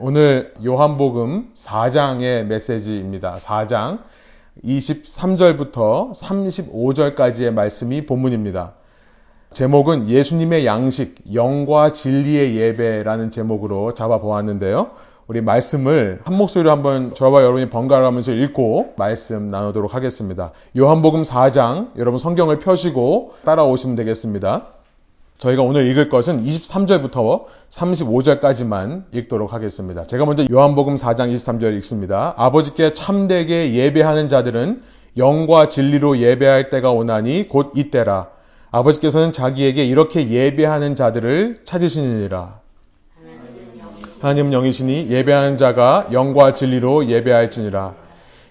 오늘 요한복음 4장의 메시지입니다. 4장 23절부터 35절까지의 말씀이 본문입니다. 제목은 예수님의 양식, 영과 진리의 예배라는 제목으로 잡아보았는데요. 우리 말씀을 한 목소리로 한번 저와 여러분이 번갈아 가면서 읽고 말씀 나누도록 하겠습니다. 요한복음 4장, 여러분 성경을 펴시고 따라오시면 되겠습니다. 저희가 오늘 읽을 것은 23절부터 35절까지만 읽도록 하겠습니다. 제가 먼저 요한복음 4장 23절 읽습니다. 아버지께 참되게 예배하는 자들은 영과 진리로 예배할 때가 오나니 곧 이때라. 아버지께서는 자기에게 이렇게 예배하는 자들을 찾으시느니라. 하나님 영이시니 예배하는 자가 영과 진리로 예배할지니라.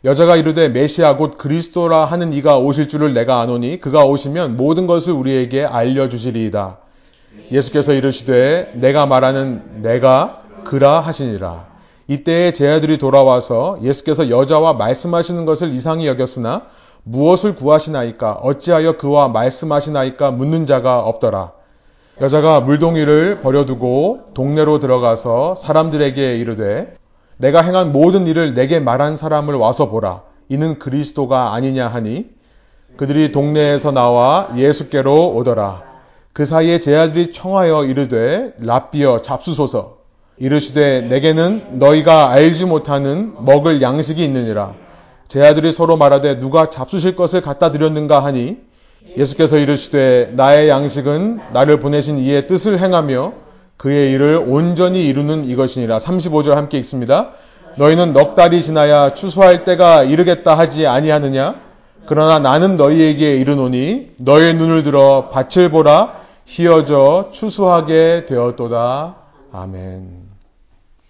여자가 이르되 메시아 곧 그리스도라 하는 이가 오실 줄을 내가 아노니 그가 오시면 모든 것을 우리에게 알려주시리이다. 예수께서 이르시되 내가 말하는 내가 그라 하시니라. 이때에 제 아들이 돌아와서 예수께서 여자와 말씀하시는 것을 이상히 여겼으나 무엇을 구하시나이까 어찌하여 그와 말씀하시나이까 묻는 자가 없더라. 여자가 물동이를 버려두고 동네로 들어가서 사람들에게 이르되 내가 행한 모든 일을 내게 말한 사람을 와서 보라. 이는 그리스도가 아니냐 하니 그들이 동네에서 나와 예수께로 오더라. 그 사이에 제 아들이 청하여 이르되 랍비어 잡수소서 이르시되 내게는 너희가 알지 못하는 먹을 양식이 있느니라. 제 아들이 서로 말하되 누가 잡수실 것을 갖다 드렸는가 하니 예수께서 이르시되 나의 양식은 나를 보내신 이의 뜻을 행하며 그의 일을 온전히 이루는 이것이니라. 35절 함께 읽습니다. 너희는 넉 달이 지나야 추수할 때가 이르겠다 하지 아니하느냐? 그러나 나는 너희에게 이르노니 너의 눈을 들어 밭을 보라 희어져 추수하게 되었도다. 아멘.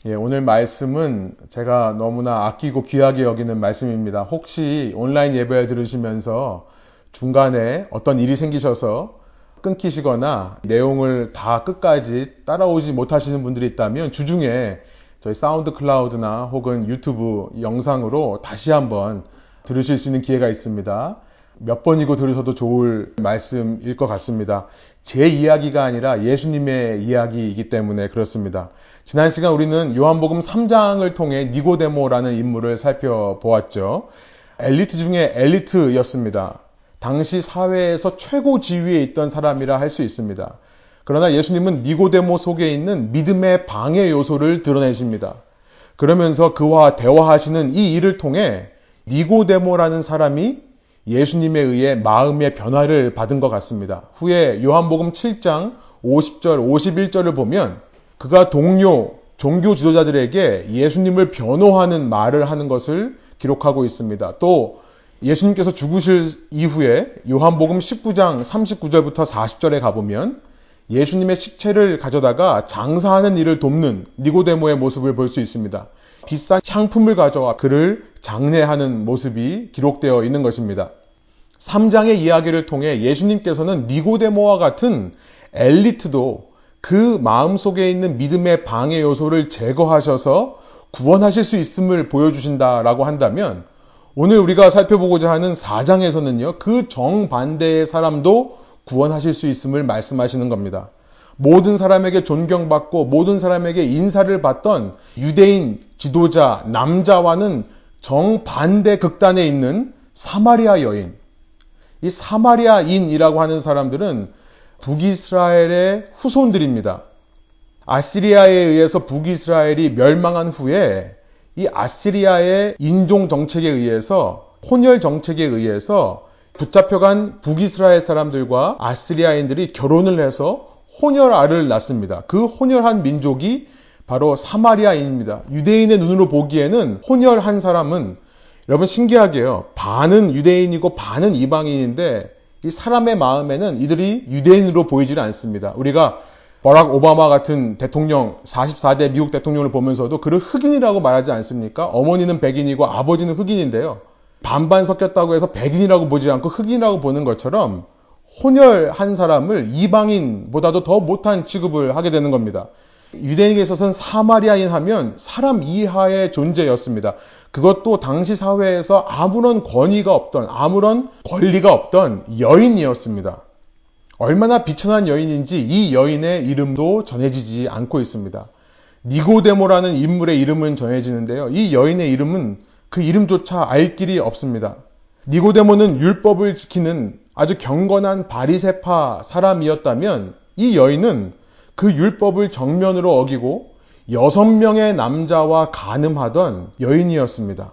예, 오늘 말씀은 제가 너무나 아끼고 귀하게 여기는 말씀입니다. 혹시 온라인 예배를 들으시면서 중간에 어떤 일이 생기셔서 끊기시거나 내용을 다 끝까지 따라오지 못하시는 분들이 있다면 주중에 저희 사운드 클라우드나 혹은 유튜브 영상으로 다시 한번 들으실 수 있는 기회가 있습니다. 몇 번이고 들으셔도 좋을 말씀일 것 같습니다. 제 이야기가 아니라 예수님의 이야기이기 때문에 그렇습니다. 지난 시간 우리는 요한복음 3장을 통해 니고데모라는 인물을 살펴보았죠. 엘리트 중에 엘리트였습니다. 당시 사회에서 최고 지위에 있던 사람이라 할 수 있습니다. 그러나 예수님은 니고데모 속에 있는 믿음의 방해 요소를 드러내십니다. 그러면서 그와 대화하시는 이 일을 통해 니고데모라는 사람이 예수님에 의해 마음의 변화를 받은 것 같습니다. 후에 요한복음 7장 50절, 51절을 보면 그가 동료, 종교 지도자들에게 예수님을 변호하는 말을 하는 것을 기록하고 있습니다. 또 예수님께서 죽으실 이후에 요한복음 19장 39절부터 40절에 가보면 예수님의 식체를 가져다가 장사하는 일을 돕는 니고데모의 모습을 볼 수 있습니다. 비싼 향품을 가져와 그를 장례하는 모습이 기록되어 있는 것입니다. 3장의 이야기를 통해 예수님께서는 니고데모와 같은 엘리트도 그 마음 속에 있는 믿음의 방해 요소를 제거하셔서 구원하실 수 있음을 보여주신다라고 한다면 오늘 우리가 살펴보고자 하는 4장에서는요, 그 정반대의 사람도 구원하실 수 있음을 말씀하시는 겁니다. 모든 사람에게 존경받고 모든 사람에게 인사를 받던 유대인 지도자 남자와는 정반대 극단에 있는 사마리아 여인. 이 사마리아인이라고 하는 사람들은 북이스라엘의 후손들입니다. 아시리아에 의해서 북이스라엘이 멸망한 후에 이 아시리아의 인종 정책에 의해서 혼혈 정책에 의해서 붙잡혀간 북이스라엘 사람들과 아시리아인들이 결혼을 해서 혼혈알을 낳습니다. 그 혼혈한 민족이 바로 사마리아인입니다. 유대인의 눈으로 보기에는 혼혈한 사람은 여러분 신기하게요. 반은 유대인이고 반은 이방인인데 이 사람의 마음에는 이들이 유대인으로 보이질 않습니다. 우리가 버락 오바마 같은 대통령, 44대 미국 대통령을 보면서도 그를 흑인이라고 말하지 않습니까? 어머니는 백인이고 아버지는 흑인인데요. 반반 섞였다고 해서 백인이라고 보지 않고 흑인이라고 보는 것처럼 혼혈한 사람을 이방인보다도 더 못한 취급을 하게 되는 겁니다. 유대인에게 있어서는 사마리아인 하면 사람 이하의 존재였습니다. 그것도 당시 사회에서 아무런 권위가 없던, 아무런 권리가 없던 여인이었습니다. 얼마나 비천한 여인인지 이 여인의 이름도 전해지지 않고 있습니다. 니고데모라는 인물의 이름은 정해지는데요. 이 여인의 이름은 그 이름조차 알 길이 없습니다. 니고데모는 율법을 지키는 아주 경건한 바리세파 사람이었다면 이 여인은 그 율법을 정면으로 어기고 여섯 명의 남자와 가늠하던 여인이었습니다.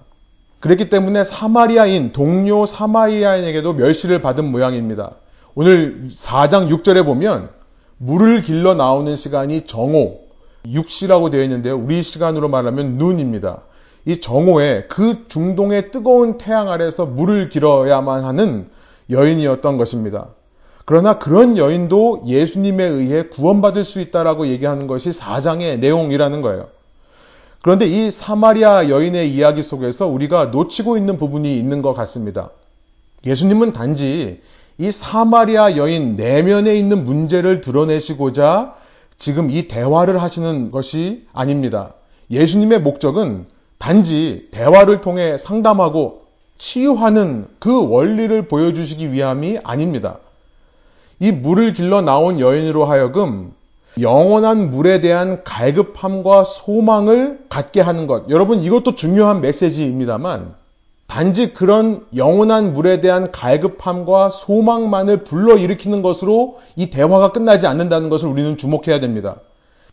그랬기 때문에 사마리아인, 동료 사마리아인에게도 멸시를 받은 모양입니다. 오늘 4장 6절에 보면 물을 길러 나오는 시간이 정오, 육시라고 되어 있는데요. 우리 시간으로 말하면 눈입니다. 이 정오에 그 중동의 뜨거운 태양 아래서 물을 길어야만 하는 여인이었던 것입니다. 그러나 그런 여인도 예수님에 의해 구원받을 수 있다라고 얘기하는 것이 4장의 내용이라는 거예요. 그런데 이 사마리아 여인의 이야기 속에서 우리가 놓치고 있는 부분이 있는 것 같습니다. 예수님은 단지 이 사마리아 여인 내면에 있는 문제를 드러내시고자 지금 이 대화를 하시는 것이 아닙니다. 예수님의 목적은 단지 대화를 통해 상담하고 치유하는 그 원리를 보여주시기 위함이 아닙니다. 이 물을 길러 나온 여인으로 하여금 영원한 물에 대한 갈급함과 소망을 갖게 하는 것. 여러분, 이것도 중요한 메시지입니다만, 단지 그런 영원한 물에 대한 갈급함과 소망만을 불러일으키는 것으로 이 대화가 끝나지 않는다는 것을 우리는 주목해야 됩니다.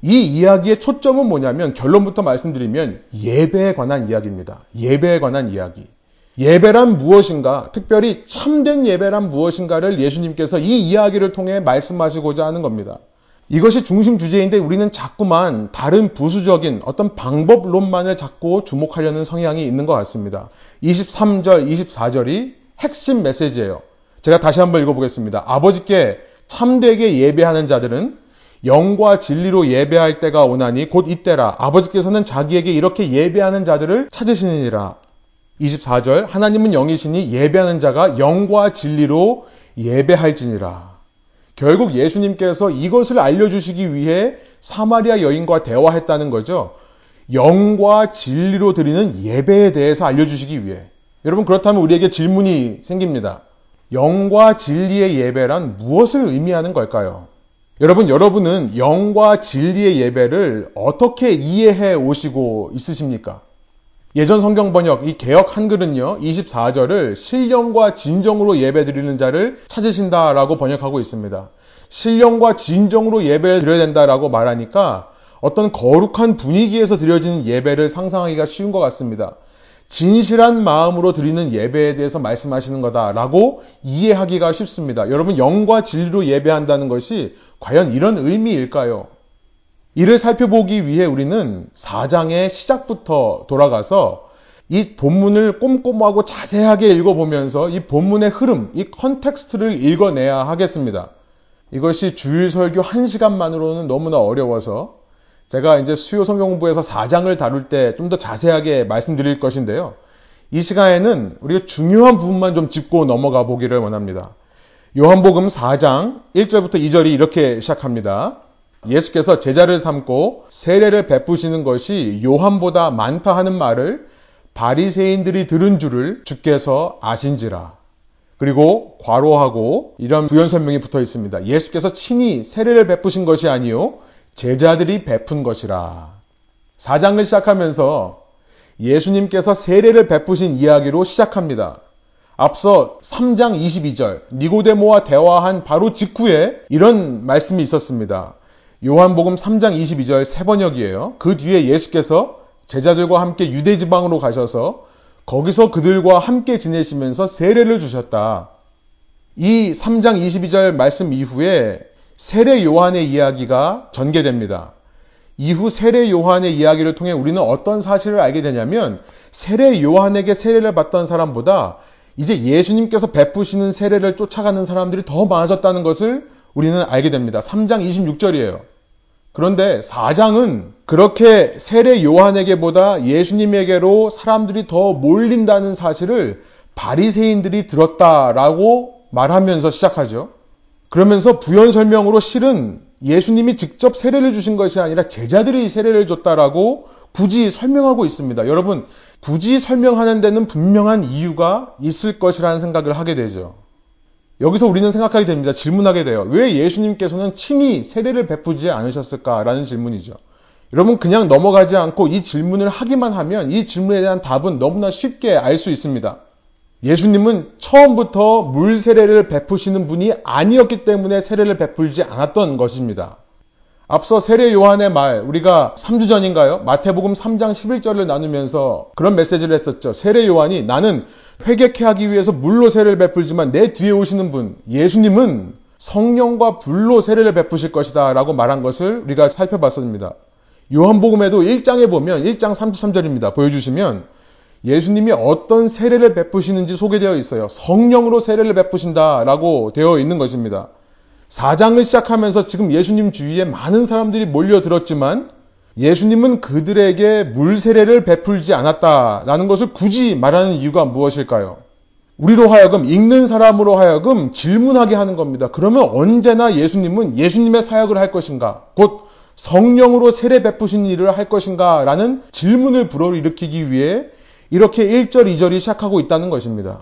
이 이야기의 초점은 뭐냐면, 결론부터 말씀드리면, 예배에 관한 이야기입니다. 예배에 관한 이야기. 예배란 무엇인가, 특별히 참된 예배란 무엇인가를 예수님께서 이 이야기를 통해 말씀하시고자 하는 겁니다. 이것이 중심 주제인데 우리는 자꾸만 다른 부수적인 어떤 방법론만을 자꾸 주목하려는 성향이 있는 것 같습니다. 23절, 24절이 핵심 메시지예요. 제가 다시 한번 읽어보겠습니다. 아버지께 참되게 예배하는 자들은 영과 진리로 예배할 때가 오나니 곧 이때라. 아버지께서는 자기에게 이렇게 예배하는 자들을 찾으시느니라. 24절 하나님은 영이시니 예배하는 자가 영과 진리로 예배할지니라. 결국 예수님께서 이것을 알려주시기 위해 사마리아 여인과 대화했다는 거죠. 영과 진리로 드리는 예배에 대해서 알려주시기 위해. 여러분, 그렇다면 우리에게 질문이 생깁니다. 영과 진리의 예배란 무엇을 의미하는 걸까요? 여러분, 여러분은 영과 진리의 예배를 어떻게 이해해 오시고 있으십니까? 예전 성경 번역, 이 개혁 한글은요, 24절을 신령과 진정으로 예배 드리는 자를 찾으신다라고 번역하고 있습니다. 신령과 진정으로 예배를 드려야 된다라고 말하니까 어떤 거룩한 분위기에서 드려지는 예배를 상상하기가 쉬운 것 같습니다. 진실한 마음으로 드리는 예배에 대해서 말씀하시는 거다라고 이해하기가 쉽습니다. 여러분, 영과 진리로 예배한다는 것이 과연 이런 의미일까요? 이를 살펴보기 위해 우리는 4장의 시작부터 돌아가서 이 본문을 꼼꼼하고 자세하게 읽어보면서 이 본문의 흐름, 이 context를 읽어내야 하겠습니다. 이것이 주일 설교 1시간만으로는 너무나 어려워서 제가 이제 수요 성경 공부에서 4장을 다룰 때 좀 더 자세하게 말씀드릴 것인데요. 이 시간에는 우리가 중요한 부분만 좀 짚고 넘어가 보기를 원합니다. 요한복음 4장 1절부터 2절이 이렇게 시작합니다. 예수께서 제자를 삼고 세례를 베푸시는 것이 요한보다 많다 하는 말을 바리새인들이 들은 줄을 주께서 아신지라. 그리고 괄호하고 이런 부연 설명이 붙어 있습니다. 예수께서 친히 세례를 베푸신 것이 아니요 제자들이 베푼 것이라. 4장을 시작하면서 예수님께서 세례를 베푸신 이야기로 시작합니다. 앞서 3장 22절 니고데모와 대화한 바로 직후에 이런 말씀이 있었습니다. 요한복음 3장 22절 세 번역이에요. 그 뒤에 예수께서 제자들과 함께 유대 지방으로 가셔서 거기서 그들과 함께 지내시면서 세례를 주셨다. 이 3장 22절 말씀 이후에 세례 요한의 이야기가 전개됩니다. 이후 세례 요한의 이야기를 통해 우리는 어떤 사실을 알게 되냐면 세례 요한에게 세례를 받던 사람보다 이제 예수님께서 베푸시는 세례를 쫓아가는 사람들이 더 많아졌다는 것을 우리는 알게 됩니다. 3장 26절이에요. 그런데 4장은 그렇게 세례 요한에게보다 예수님에게로 사람들이 더 몰린다는 사실을 바리새인들이 들었다라고 말하면서 시작하죠. 그러면서 부연 설명으로 실은 예수님이 직접 세례를 주신 것이 아니라 제자들이 세례를 줬다라고 굳이 설명하고 있습니다. 여러분, 굳이 설명하는 데는 분명한 이유가 있을 것이라는 생각을 하게 되죠. 여기서 우리는 생각하게 됩니다. 질문하게 돼요. 왜 예수님께서는 친히 세례를 베푸지 않으셨을까라는 질문이죠. 여러분 그냥 넘어가지 않고 이 질문을 하기만 하면 이 질문에 대한 답은 너무나 쉽게 알 수 있습니다. 예수님은 처음부터 물 세례를 베푸시는 분이 아니었기 때문에 세례를 베풀지 않았던 것입니다. 앞서 세례 요한의 말, 우리가 3주 전인가요? 마태복음 3장 11절을 나누면서 그런 메시지를 했었죠. 세례 요한이 나는 회개케 하기 위해서 물로 세례를 베풀지만 내 뒤에 오시는 분, 예수님은 성령과 불로 세례를 베푸실 것이다 라고 말한 것을 우리가 살펴봤습니다. 요한복음에도 1장에 보면 1장 33절입니다. 보여주시면 예수님이 어떤 세례를 베푸시는지 소개되어 있어요. 성령으로 세례를 베푸신다 라고 되어 있는 것입니다. 4장을 시작하면서 지금 예수님 주위에 많은 사람들이 몰려들었지만 예수님은 그들에게 물 세례를 베풀지 않았다라는 것을 굳이 말하는 이유가 무엇일까요? 우리로 하여금 읽는 사람으로 하여금 질문하게 하는 겁니다. 그러면 언제나 예수님은 예수님의 사역을 할 것인가? 곧 성령으로 세례 베푸신 일을 할 것인가? 라는 질문을 불어일으키기 위해 이렇게 1절, 2절이 시작하고 있다는 것입니다.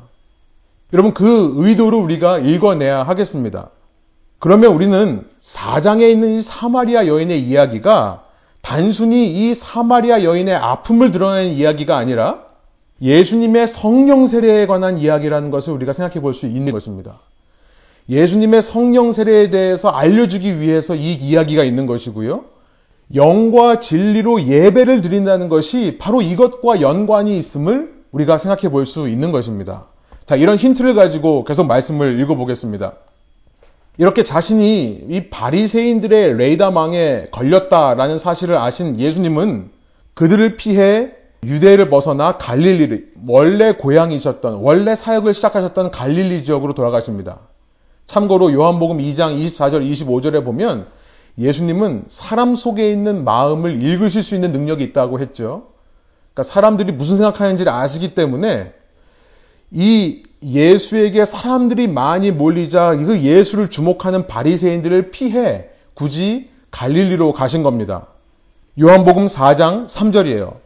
여러분 그 의도를 우리가 읽어내야 하겠습니다. 그러면 우리는 4장에 있는 이 사마리아 여인의 이야기가 단순히 이 사마리아 여인의 아픔을 드러내는 이야기가 아니라 예수님의 성령 세례에 관한 이야기라는 것을 우리가 생각해 볼 수 있는 것입니다. 예수님의 성령 세례에 대해서 알려주기 위해서 이 이야기가 있는 것이고요. 영과 진리로 예배를 드린다는 것이 바로 이것과 연관이 있음을 우리가 생각해 볼 수 있는 것입니다. 자, 이런 힌트를 가지고 계속 말씀을 읽어보겠습니다. 이렇게 자신이 이 바리새인들의 레이다망에 걸렸다라는 사실을 아신 예수님은 그들을 피해 유대를 벗어나 갈릴리를 원래 고향이셨던 원래 사역을 시작하셨던 갈릴리 지역으로 돌아가십니다. 참고로 요한복음 2장 24절 25절에 보면 예수님은 사람 속에 있는 마음을 읽으실 수 있는 능력이 있다고 했죠. 그러니까 사람들이 무슨 생각하는지를 아시기 때문에 이 예수에게 사람들이 많이 몰리자 그 예수를 주목하는 바리새인들을 피해 굳이 갈릴리로 가신 겁니다. 요한복음 4장 3절이에요.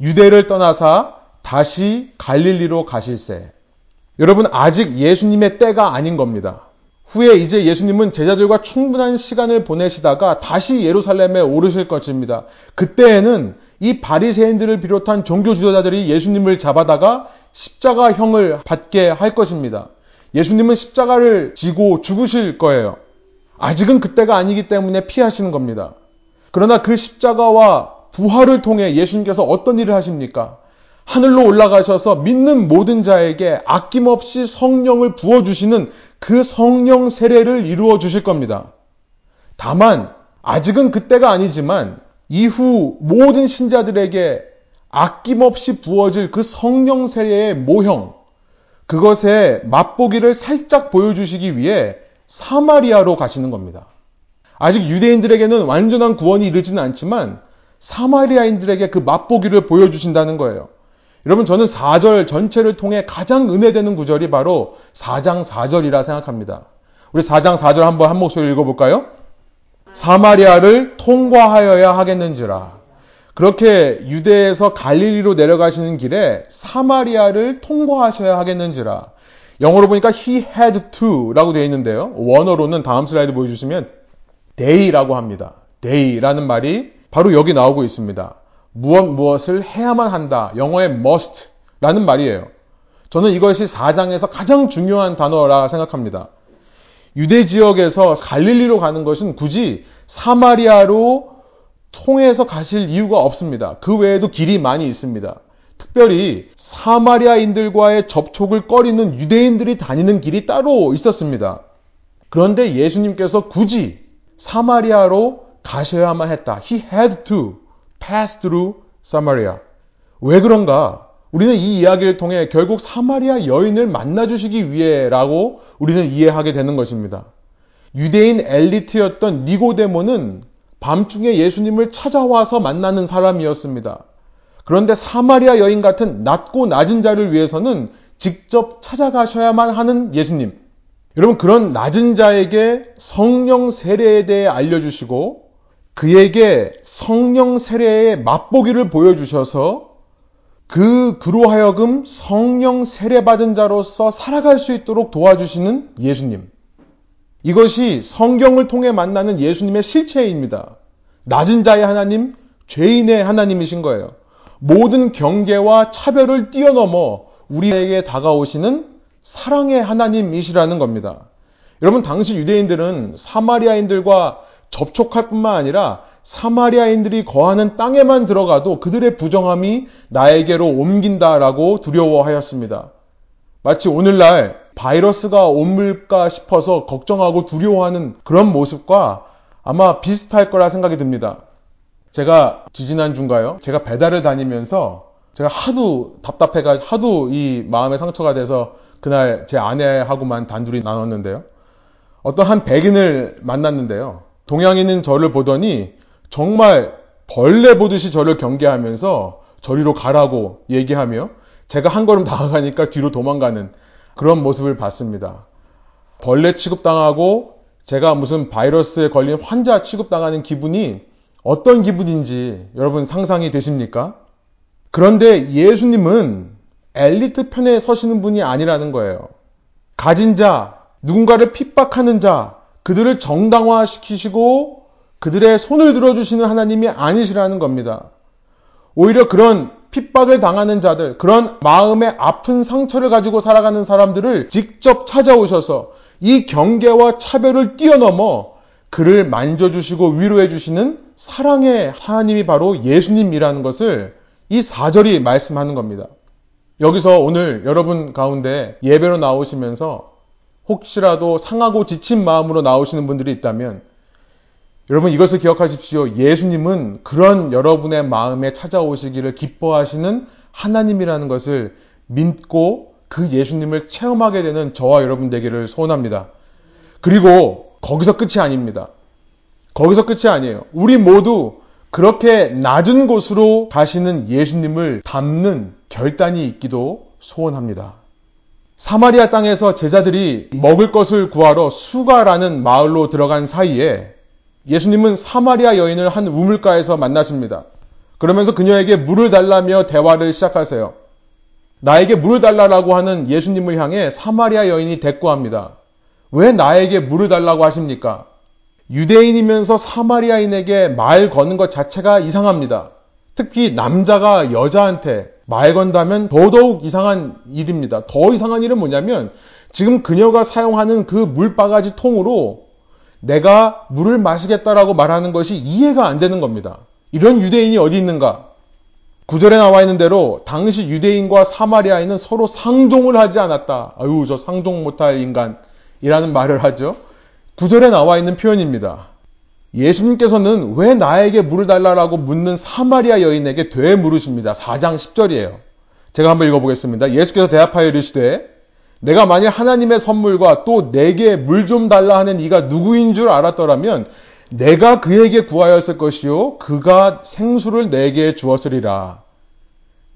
유대를 떠나사 다시 갈릴리로 가실세. 여러분 아직 예수님의 때가 아닌 겁니다. 후에 이제 예수님은 제자들과 충분한 시간을 보내시다가 다시 예루살렘에 오르실 것입니다. 그때에는 이 바리새인들을 비롯한 종교 지도자들이 예수님을 잡아다가 십자가형을 받게 할 것입니다. 예수님은 십자가를 지고 죽으실 거예요. 아직은 그때가 아니기 때문에 피하시는 겁니다. 그러나 그 십자가와 부활을 통해 예수님께서 어떤 일을 하십니까? 하늘로 올라가셔서 믿는 모든 자에게 아낌없이 성령을 부어주시는 그 성령 세례를 이루어 주실 겁니다. 다만, 아직은 그때가 아니지만, 이후 모든 신자들에게 아낌없이 부어질 그 성령 세례의 모형, 그것의 맛보기를 살짝 보여주시기 위해 사마리아로 가시는 겁니다. 아직 유대인들에게는 완전한 구원이 이르지는 않지만 사마리아인들에게 그 맛보기를 보여주신다는 거예요. 여러분 저는 4절 전체를 통해 가장 은혜되는 구절이 바로 4장 4절이라 생각합니다. 우리 4장 4절 한번 한 목소리 읽어볼까요? 사마리아를 통과하여야 하겠는지라. 그렇게 유대에서 갈릴리로 내려가시는 길에 사마리아를 통과하셔야 하겠는지라. 영어로 보니까 he had to라고 되어 있는데요. 원어로는 다음 슬라이드 보여주시면 day라고 합니다. day라는 말이 바로 여기 나오고 있습니다. 무엇 무엇을 해야만 한다. 영어의 must라는 말이에요. 저는 이것이 4장에서 가장 중요한 단어라 생각합니다. 유대 지역에서 갈릴리로 가는 것은 굳이 사마리아로 통해서 가실 이유가 없습니다. 그 외에도 길이 많이 있습니다. 특별히 사마리아인들과의 접촉을 꺼리는 유대인들이 다니는 길이 따로 있었습니다. 그런데 예수님께서 굳이 사마리아로 가셔야만 했다. He had to pass through Samaria. 왜 그런가? 우리는 이 이야기를 통해 결국 사마리아 여인을 만나주시기 위해라고 우리는 이해하게 되는 것입니다. 유대인 엘리트였던 니고데모는 밤중에 예수님을 찾아와서 만나는 사람이었습니다. 그런데 사마리아 여인 같은 낮고 낮은 자를 위해서는 직접 찾아가셔야만 하는 예수님. 여러분, 그런 낮은 자에게 성령 세례에 대해 알려주시고 그에게 성령 세례의 맛보기를 보여주셔서 그 그로 하여금 성령 세례 받은 자로서 살아갈 수 있도록 도와주시는 예수님. 이것이 성경을 통해 만나는 예수님의 실체입니다. 낮은 자의 하나님, 죄인의 하나님이신 거예요. 모든 경계와 차별을 뛰어넘어 우리에게 다가오시는 사랑의 하나님이시라는 겁니다. 여러분, 당시 유대인들은 사마리아인들과 접촉할 뿐만 아니라 사마리아인들이 거하는 땅에만 들어가도 그들의 부정함이 나에게로 옮긴다라고 두려워하였습니다. 마치 오늘날 바이러스가 옮을까 싶어서 걱정하고 두려워하는 그런 모습과 아마 비슷할 거라 생각이 듭니다. 제가 지지난주인가요? 제가 배달을 다니면서 제가 하도 답답해가 하도 이 마음의 상처가 돼서 그날 제 아내하고만 단둘이 나눴는데요. 어떤 한 백인을 만났는데요. 동양인은 저를 보더니 정말 벌레 보듯이 저를 경계하면서 저리로 가라고 얘기하며 제가 한 걸음 다가가니까 뒤로 도망가는 그런 모습을 봤습니다. 벌레 취급당하고 제가 무슨 바이러스에 걸린 환자 취급당하는 기분이 어떤 기분인지 여러분 상상이 되십니까? 그런데 예수님은 엘리트 편에 서시는 분이 아니라는 거예요. 가진 자, 누군가를 핍박하는 자, 그들을 정당화시키시고 그들의 손을 들어주시는 하나님이 아니시라는 겁니다. 오히려 그런 핍박을 당하는 자들, 그런 마음의 아픈 상처를 가지고 살아가는 사람들을 직접 찾아오셔서 이 경계와 차별을 뛰어넘어 그를 만져주시고 위로해주시는 사랑의 하나님이 바로 예수님이라는 것을 이 4절이 말씀하는 겁니다. 여기서 오늘 여러분 가운데 예배로 나오시면서 혹시라도 상하고 지친 마음으로 나오시는 분들이 있다면 여러분 이것을 기억하십시오. 예수님은 그런 여러분의 마음에 찾아오시기를 기뻐하시는 하나님이라는 것을 믿고 그 예수님을 체험하게 되는 저와 여러분 되기를 소원합니다. 그리고 거기서 끝이 아닙니다. 거기서 끝이 아니에요. 우리 모두 그렇게 낮은 곳으로 가시는 예수님을 닮는 결단이 있기도 소원합니다. 사마리아 땅에서 제자들이 먹을 것을 구하러 수가라는 마을로 들어간 사이에 예수님은 사마리아 여인을 한 우물가에서 만나십니다. 그러면서 그녀에게 물을 달라며 대화를 시작하세요. 나에게 물을 달라라고 하는 예수님을 향해 사마리아 여인이 대꾸합니다. 왜 나에게 물을 달라고 하십니까? 유대인이면서 사마리아인에게 말 거는 것 자체가 이상합니다. 특히 남자가 여자한테 말 건다면 더더욱 이상한 일입니다. 더 이상한 일은 뭐냐면 지금 그녀가 사용하는 그 물바가지 통으로 내가 물을 마시겠다라고 말하는 것이 이해가 안 되는 겁니다. 이런 유대인이 어디 있는가? 구절에 나와 있는 대로 당시 유대인과 사마리아인은 서로 상종을 하지 않았다. 아유, 저 상종 못할 인간이라는 말을 하죠. 구절에 나와 있는 표현입니다. 예수님께서는 왜 나에게 물을 달라라고 묻는 사마리아 여인에게 되물으십니다. 4장 10절이에요. 제가 한번 읽어보겠습니다. 예수께서 대답하여 이르시되 내가 만일 하나님의 선물과 또 내게 물 좀 달라 하는 이가 누구인 줄 알았더라면 내가 그에게 구하였을 것이요 그가 생수를 내게 주었으리라.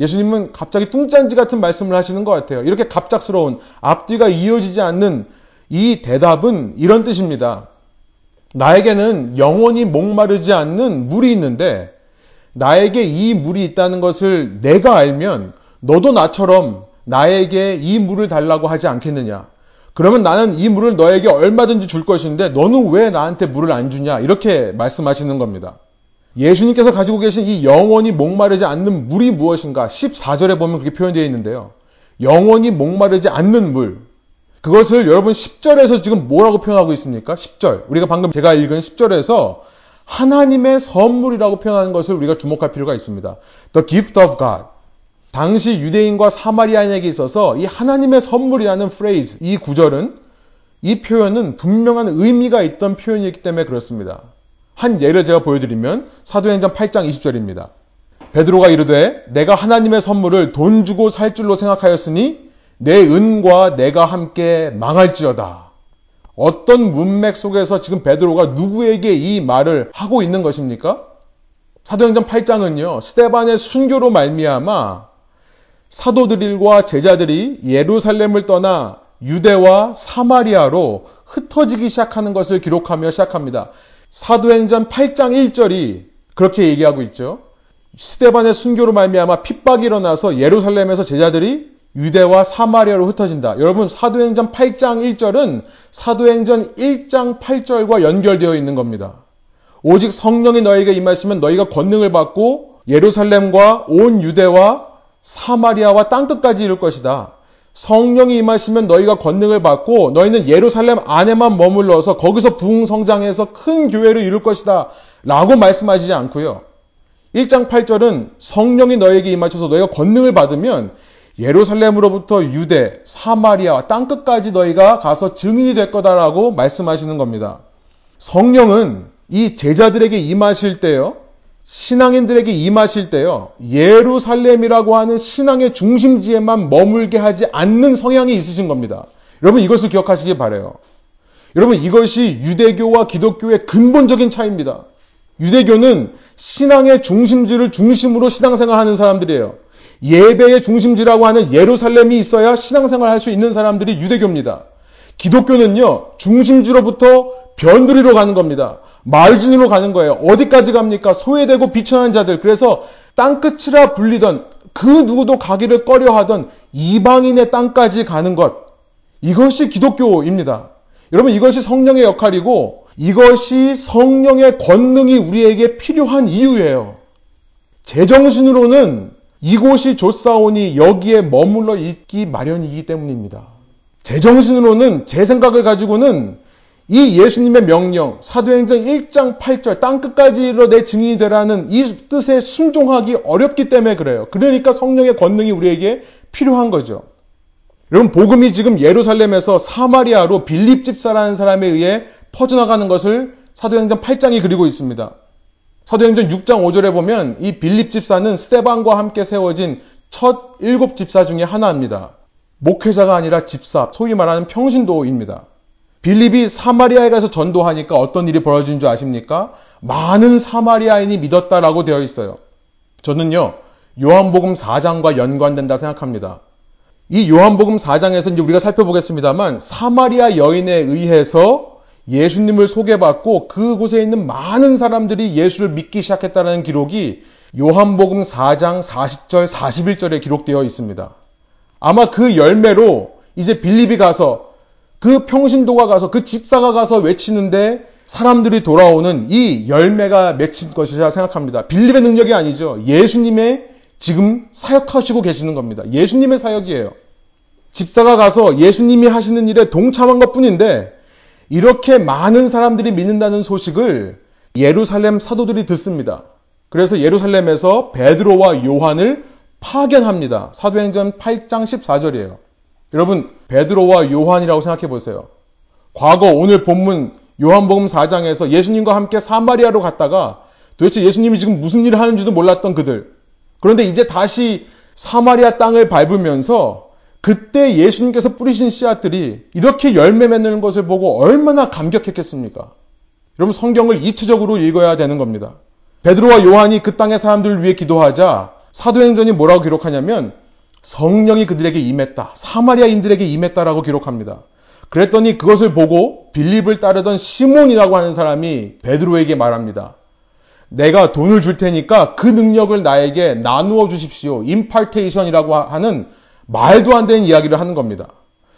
예수님은 갑자기 뚱짠지 같은 말씀을 하시는 것 같아요. 이렇게 갑작스러운 앞뒤가 이어지지 않는 이 대답은 이런 뜻입니다. 나에게는 영원히 목마르지 않는 물이 있는데 나에게 이 물이 있다는 것을 내가 알면 너도 나처럼 나에게 이 물을 달라고 하지 않겠느냐. 그러면 나는 이 물을 너에게 얼마든지 줄 것인데 너는 왜 나한테 물을 안 주냐. 이렇게 말씀하시는 겁니다. 예수님께서 가지고 계신 이 영원히 목마르지 않는 물이 무엇인가? 14절에 보면 그렇게 표현되어 있는데요. 영원히 목마르지 않는 물. 그것을 여러분 10절에서 지금 뭐라고 표현하고 있습니까? 10절. 우리가 방금 제가 읽은 10절에서 하나님의 선물이라고 표현하는 것을 우리가 주목할 필요가 있습니다. The gift of God. 당시 유대인과 사마리아인에게 있어서 이 하나님의 선물이라는 phrase, 이 구절은 이 표현은 분명한 의미가 있던 표현이기 때문에 그렇습니다. 한 예를 제가 보여드리면 사도행전 8장 20절입니다. 베드로가 이르되 내가 하나님의 선물을 돈 주고 살 줄로 생각하였으니 내 은과 내가 함께 망할지어다. 어떤 문맥 속에서 지금 베드로가 누구에게 이 말을 하고 있는 것입니까? 사도행전 8장은요. 스테반의 순교로 말미암아 사도들과 제자들이 예루살렘을 떠나 유대와 사마리아로 흩어지기 시작하는 것을 기록하며 시작합니다. 사도행전 8장 1절이 그렇게 얘기하고 있죠. 스테반의 순교로 말미암아 핍박이 일어나서 예루살렘에서 제자들이 유대와 사마리아로 흩어진다. 여러분 사도행전 8장 1절은 사도행전 1장 8절과 연결되어 있는 겁니다. 오직 성령이 너에게 임하시면 너희가 권능을 받고 예루살렘과 온 유대와 사마리아와 땅끝까지 이룰 것이다. 성령이 임하시면 너희가 권능을 받고 너희는 예루살렘 안에만 머물러서 거기서 부흥 성장해서 큰 교회를 이룰 것이다. 라고 말씀하시지 않고요. 1장 8절은 성령이 너에게 임하셔서 너희가 권능을 받으면 예루살렘으로부터 유대, 사마리아와 땅끝까지 너희가 가서 증인이 될 거다라고 말씀하시는 겁니다. 성령은 이 제자들에게 임하실 때요. 신앙인들에게 임하실 때요. 예루살렘이라고 하는 신앙의 중심지에만 머물게 하지 않는 성향이 있으신 겁니다. 여러분 이것을 기억하시기 바래요. 여러분 이것이 유대교와 기독교의 근본적인 차이입니다. 유대교는 신앙의 중심지를 중심으로 신앙생활하는 사람들이에요. 예배의 중심지라고 하는 예루살렘이 있어야 신앙생활 할 수 있는 사람들이 유대교입니다. 기독교는요, 중심지로부터 변두리로 가는 겁니다. 마을 진으로 가는 거예요. 어디까지 갑니까? 소외되고 비천한 자들. 그래서 땅끝이라 불리던 그 누구도 가기를 꺼려하던 이방인의 땅까지 가는 것. 이것이 기독교입니다. 여러분 이것이 성령의 역할이고 이것이 성령의 권능이 우리에게 필요한 이유예요. 제정신으로는 이곳이 좋사오니 여기에 머물러 있기 마련이기 때문입니다. 제정신으로는 제 생각을 가지고는 이 예수님의 명령, 사도행전 1장 8절, 땅끝까지 이르러 내 증인이 되라는 이 뜻에 순종하기 어렵기 때문에 그래요. 그러니까 성령의 권능이 우리에게 필요한 거죠. 여러분, 복음이 지금 예루살렘에서 사마리아로 빌립 집사라는 사람에 의해 퍼져나가는 것을 사도행전 8장이 그리고 있습니다. 사도행전 6장 5절에 보면 이 빌립 집사는 스테반과 함께 세워진 첫 일곱 집사 중에 하나입니다. 목회자가 아니라 집사, 소위 말하는 평신도입니다. 빌립이 사마리아에 가서 전도하니까 어떤 일이 벌어진 줄 아십니까? 많은 사마리아인이 믿었다라고 되어 있어요. 저는요, 요한복음 4장과 연관된다 생각합니다. 이 요한복음 4장에서 이제 우리가 살펴보겠습니다만, 사마리아 여인에 의해서 예수님을 소개받고 그곳에 있는 많은 사람들이 예수를 믿기 시작했다는 기록이 요한복음 4장 40절, 41절에 기록되어 있습니다. 아마 그 열매로 이제 빌립이 가서 그 평신도가 가서 그 집사가 가서 외치는데 사람들이 돌아오는 이 열매가 맺힌 것이라 생각합니다. 빌립의 능력이 아니죠. 예수님의 지금 사역하시고 계시는 겁니다. 예수님의 사역이에요. 집사가 가서 예수님이 하시는 일에 동참한 것 뿐인데 이렇게 많은 사람들이 믿는다는 소식을 예루살렘 사도들이 듣습니다. 그래서 예루살렘에서 베드로와 요한을 파견합니다. 사도행전 8장 14절이에요. 여러분, 베드로와 요한이라고 생각해 보세요. 과거 오늘 본문 요한복음 4장에서 예수님과 함께 사마리아로 갔다가 도대체 예수님이 지금 무슨 일을 하는지도 몰랐던 그들. 그런데 이제 다시 사마리아 땅을 밟으면서 그때 예수님께서 뿌리신 씨앗들이 이렇게 열매 맺는 것을 보고 얼마나 감격했겠습니까? 여러분 성경을 입체적으로 읽어야 되는 겁니다. 베드로와 요한이 그 땅의 사람들을 위해 기도하자 사도행전이 뭐라고 기록하냐면 성령이 그들에게 임했다. 사마리아인들에게 임했다라고 기록합니다. 그랬더니 그것을 보고 빌립을 따르던 시몬이라고 하는 사람이 베드로에게 말합니다. 내가 돈을 줄 테니까 그 능력을 나에게 나누어 주십시오. 임팔테이션이라고 하는 말도 안 되는 이야기를 하는 겁니다.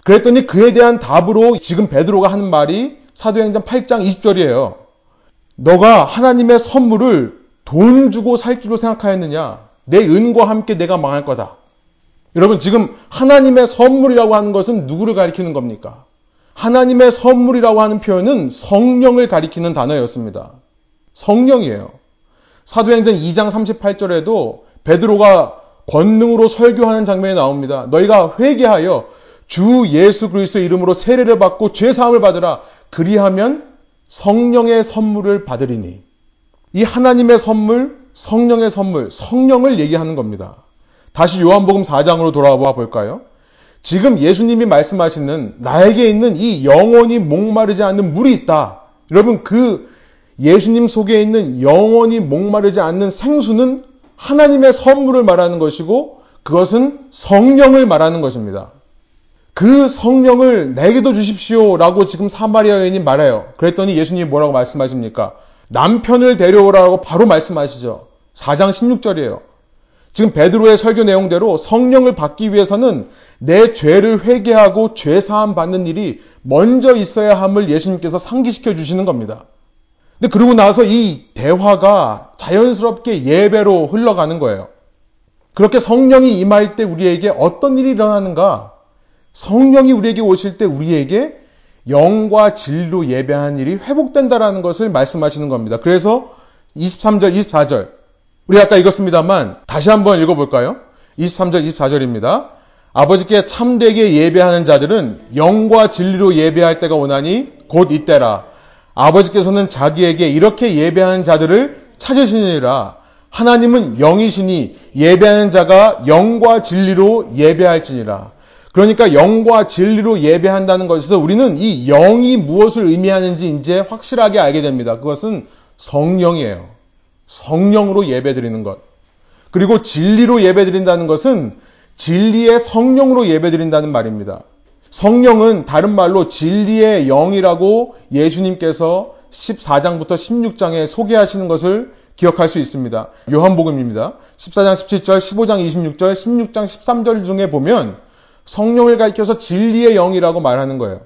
그랬더니 그에 대한 답으로 지금 베드로가 하는 말이 사도행전 8장 20절이에요. 너가 하나님의 선물을 돈 주고 살 줄로 생각하였느냐? 내 은과 함께 내가 망할 거다. 여러분 지금 하나님의 선물이라고 하는 것은 누구를 가리키는 겁니까? 하나님의 선물이라고 하는 표현은 성령을 가리키는 단어였습니다. 성령이에요. 사도행전 2장 38절에도 베드로가 권능으로 설교하는 장면이 나옵니다. 너희가 회개하여 주 예수 그리스도의 이름으로 세례를 받고 죄 사함을 받으라. 그리하면 성령의 선물을 받으리니. 이 하나님의 선물, 성령의 선물, 성령을 얘기하는 겁니다. 다시 요한복음 4장으로 돌아와 볼까요? 지금 예수님이 말씀하시는 나에게 있는 이 영원히 목마르지 않는 물이 있다. 여러분 그 예수님 속에 있는 영원히 목마르지 않는 생수는 하나님의 선물을 말하는 것이고 그것은 성령을 말하는 것입니다. 그 성령을 내게도 주십시오 라고 지금 사마리아 여인이 말해요. 그랬더니 예수님이 뭐라고 말씀하십니까? 남편을 데려오라고 바로 말씀하시죠. 4장 16절이에요. 지금 베드로의 설교 내용대로 성령을 받기 위해서는 내 죄를 회개하고 죄 사함 받는 일이 먼저 있어야 함을 예수님께서 상기시켜 주시는 겁니다. 근데 그러고 나서 이 대화가 자연스럽게 예배로 흘러가는 거예요. 그렇게 성령이 임할 때 우리에게 어떤 일이 일어나는가? 성령이 우리에게 오실 때 우리에게 영과 진리로 예배한 일이 회복된다라는 것을 말씀하시는 겁니다. 그래서 23절, 24절. 우리 아까 읽었습니다만 다시 한번 읽어볼까요? 23절, 24절입니다. 아버지께 참되게 예배하는 자들은 영과 진리로 예배할 때가 오나니 곧 이때라. 아버지께서는 자기에게 이렇게 예배하는 자들을 찾으시니라. 하나님은 영이시니 예배하는 자가 영과 진리로 예배할지니라. 그러니까 영과 진리로 예배한다는 것에서 우리는 이 영이 무엇을 의미하는지 이제 확실하게 알게 됩니다. 그것은 성령이에요. 성령으로 예배드리는 것. 그리고 진리로 예배드린다는 것은 진리의 성령으로 예배드린다는 말입니다. 성령은 다른 말로 진리의 영이라고 예수님께서 14장부터 16장에 소개하시는 것을 기억할 수 있습니다. 요한복음입니다. 14장 17절, 15장 26절, 16장 13절 중에 보면 성령을 가리켜서 진리의 영이라고 말하는 거예요.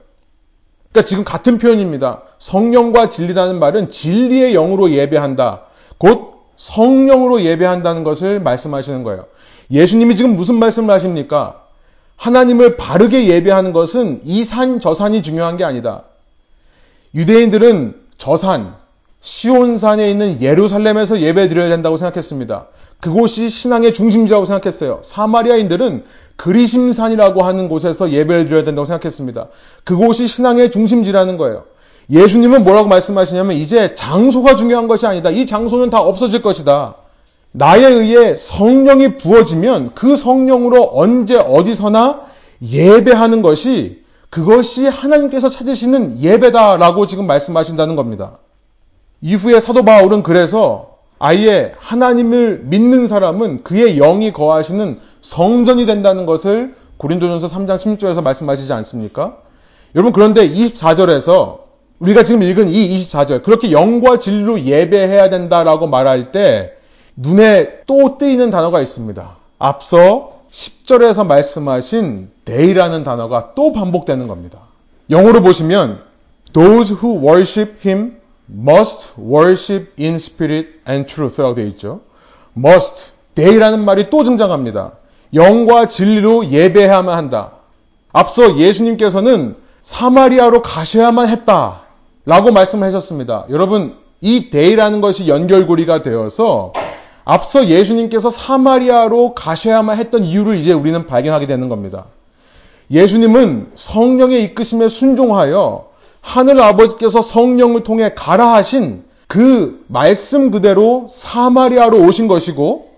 그러니까 지금 같은 표현입니다. 성령과 진리라는 말은 진리의 영으로 예배한다. 곧 성령으로 예배한다는 것을 말씀하시는 거예요. 예수님이 지금 무슨 말씀을 하십니까? 하나님을 바르게 예배하는 것은 이 산, 저 산이 중요한 게 아니다. 유대인들은 저 산, 시온산에 있는 예루살렘에서 예배 드려야 된다고 생각했습니다. 그곳이 신앙의 중심지라고 생각했어요. 사마리아인들은 그리심산이라고 하는 곳에서 예배를 드려야 된다고 생각했습니다. 그곳이 신앙의 중심지라는 거예요. 예수님은 뭐라고 말씀하시냐면 이제 장소가 중요한 것이 아니다. 이 장소는 다 없어질 것이다. 나에 의해 성령이 부어지면 그 성령으로 언제 어디서나 예배하는 것이 그것이 하나님께서 찾으시는 예배다라고 지금 말씀하신다는 겁니다. 이후에 사도 바울은 그래서 아예 하나님을 믿는 사람은 그의 영이 거하시는 성전이 된다는 것을 고린도전서 3장 16절에서 말씀하시지 않습니까? 여러분 그런데 24절에서 우리가 지금 읽은 이 24절 그렇게 영과 진리로 예배해야 된다라고 말할 때 눈에 또 뜨이는 단어가 있습니다. 앞서 10절에서 말씀하신 day라는 단어가 또 반복되는 겁니다. 영어로 보시면 those who worship him must worship in spirit and truth라고 되어 있죠. must, day라는 말이 또 등장합니다. 영과 진리로 예배해야만 한다. 앞서 예수님께서는 사마리아로 가셔야만 했다. 라고 말씀을 하셨습니다. 여러분, 이 day라는 것이 연결고리가 되어서 앞서 예수님께서 사마리아로 가셔야만 했던 이유를 이제 우리는 발견하게 되는 겁니다. 예수님은 성령의 이끄심에 순종하여 하늘 아버지께서 성령을 통해 가라 하신 그 말씀 그대로 사마리아로 오신 것이고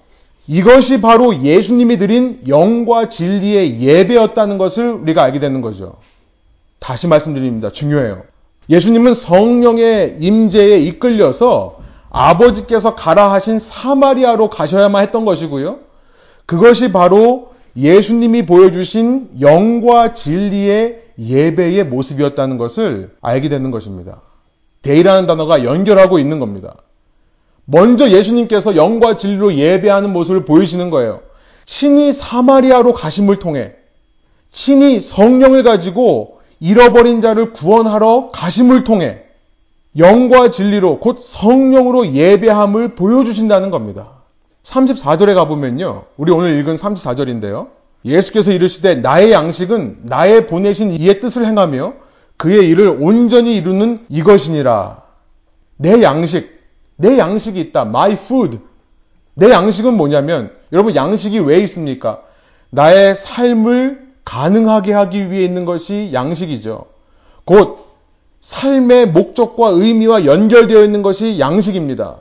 이것이 바로 예수님이 드린 영과 진리의 예배였다는 것을 우리가 알게 되는 거죠. 다시 말씀드립니다. 중요해요. 예수님은 성령의 임재에 이끌려서 아버지께서 가라 하신 사마리아로 가셔야만 했던 것이고요. 그것이 바로 예수님이 보여주신 영과 진리의 예배의 모습이었다는 것을 알게 되는 것입니다. 데이라는 단어가 연결하고 있는 겁니다. 먼저 예수님께서 영과 진리로 예배하는 모습을 보이시는 거예요. 신이 사마리아로 가심을 통해 신이 성령을 가지고 잃어버린 자를 구원하러 가심을 통해 영과 진리로 곧 성령으로 예배함을 보여주신다는 겁니다. 34절에 가보면요. 우리 오늘 읽은 34절인데요. 예수께서 이르시되 나의 양식은 나의 보내신 이의 뜻을 행하며 그의 일을 온전히 이루는 이것이니라. 내 양식, 내 양식이 있다. My food. 내 양식은 뭐냐면 여러분 양식이 왜 있습니까? 나의 삶을 가능하게 하기 위해 있는 것이 양식이죠. 곧 삶의 목적과 의미와 연결되어 있는 것이 양식입니다.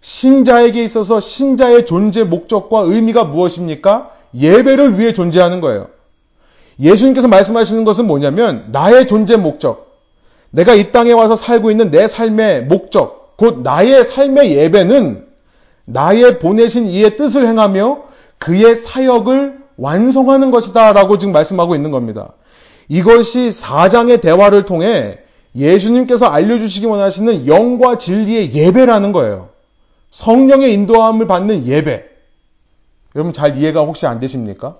신자에게 있어서 신자의 존재 목적과 의미가 무엇입니까? 예배를 위해 존재하는 거예요. 예수님께서 말씀하시는 것은 뭐냐면 나의 존재 목적, 내가 이 땅에 와서 살고 있는 내 삶의 목적, 곧 나의 삶의 예배는 나의 보내신 이의 뜻을 행하며 그의 사역을 완성하는 것이다 라고 지금 말씀하고 있는 겁니다. 이것이 사장의 대화를 통해 예수님께서 알려주시기 원하시는 영과 진리의 예배라는 거예요. 성령의 인도함을 받는 예배. 여러분 잘 이해가 혹시 안 되십니까?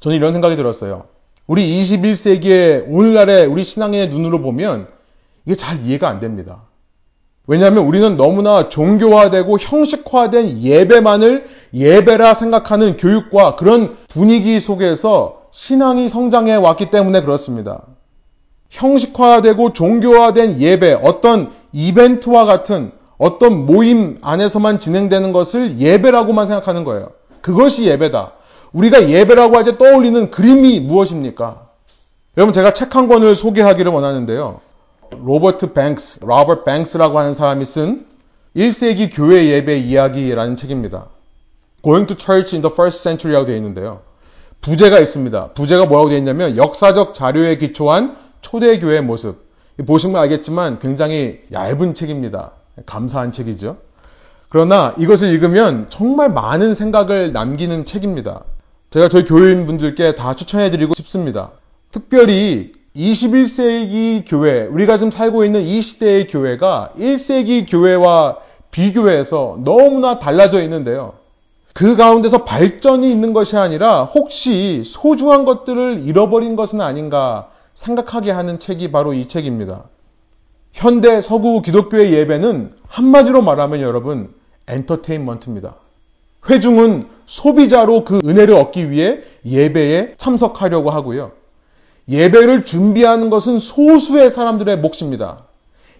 저는 이런 생각이 들었어요. 우리 21세기의 오늘날의 우리 신앙의 눈으로 보면 이게 잘 이해가 안 됩니다. 왜냐하면 우리는 너무나 종교화되고 형식화된 예배만을 예배라 생각하는 교육과 그런 분위기 속에서 신앙이 성장해 왔기 때문에 그렇습니다. 형식화되고 종교화된 예배, 어떤 이벤트와 같은 어떤 모임 안에서만 진행되는 것을 예배라고만 생각하는 거예요. 그것이 예배다. 우리가 예배라고 할 때 떠올리는 그림이 무엇입니까? 여러분 제가 책 한 권을 소개하기를 원하는데요. 로버트 뱅크스, 로버트 뱅크스라고 하는 사람이 쓴 1세기 교회 예배 이야기라는 책입니다. Going to Church in the First Century라고 되어 있는데요. 부제가 있습니다. 부제가 뭐라고 되어 있냐면 역사적 자료에 기초한 초대교회 모습. 보시면 알겠지만 굉장히 얇은 책입니다. 감사한 책이죠. 그러나 이것을 읽으면 정말 많은 생각을 남기는 책입니다. 제가 저희 교인분들께 다 추천해드리고 싶습니다. 특별히 21세기 교회, 우리가 지금 살고 있는 이 시대의 교회가 1세기 교회와 비교해서 너무나 달라져 있는데요. 그 가운데서 발전이 있는 것이 아니라 혹시 소중한 것들을 잃어버린 것은 아닌가 생각하게 하는 책이 바로 이 책입니다. 현대 서구 기독교의 예배는 한마디로 말하면 여러분 엔터테인먼트입니다. 회중은 소비자로 그 은혜를 얻기 위해 예배에 참석하려고 하고요. 예배를 준비하는 것은 소수의 사람들의 몫입니다.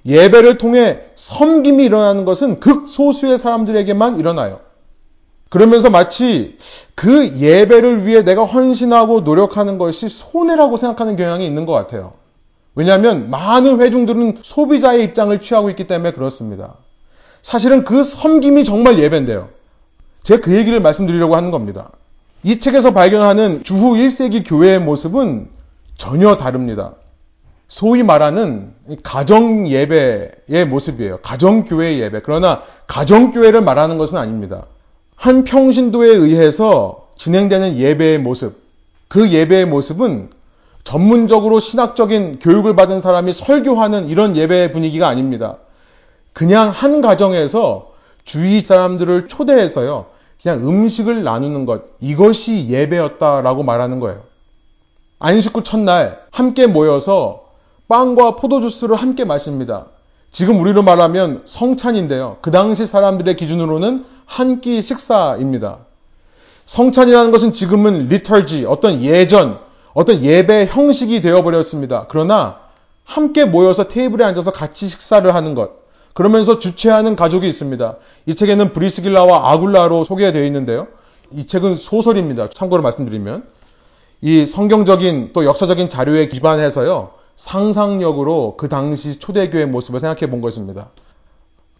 예배를 통해 섬김이 일어나는 것은 극소수의 사람들에게만 일어나요. 그러면서 마치 그 예배를 위해 내가 헌신하고 노력하는 것이 손해라고 생각하는 경향이 있는 것 같아요. 왜냐하면 많은 회중들은 소비자의 입장을 취하고 있기 때문에 그렇습니다. 사실은 그 섬김이 정말 예배인데요. 제가 그 얘기를 말씀드리려고 하는 겁니다. 이 책에서 발견하는 주후 1세기 교회의 모습은 전혀 다릅니다. 소위 말하는 가정 예배의 모습이에요. 가정 교회의 예배. 그러나 가정 교회를 말하는 것은 아닙니다. 한 평신도에 의해서 진행되는 예배의 모습. 그 예배의 모습은 전문적으로 신학적인 교육을 받은 사람이 설교하는 이런 예배 분위기가 아닙니다. 그냥 한 가정에서 주위 사람들을 초대해서요. 그냥 음식을 나누는 것. 이것이 예배였다라고 말하는 거예요. 안식구 첫날 함께 모여서 빵과 포도주스를 함께 마십니다. 지금 우리로 말하면 성찬인데요. 그 당시 사람들의 기준으로는 한 끼 식사입니다. 성찬이라는 것은 지금은 리털지, 어떤 예전, 어떤 예배 형식이 되어버렸습니다. 그러나 함께 모여서 테이블에 앉아서 같이 식사를 하는 것. 그러면서 주최하는 가족이 있습니다. 이 책에는 브리스길라와 아굴라로 소개되어 있는데요. 이 책은 소설입니다. 참고로 말씀드리면. 이 성경적인 또 역사적인 자료에 기반해서요. 상상력으로 그 당시 초대교회 모습을 생각해 본 것입니다.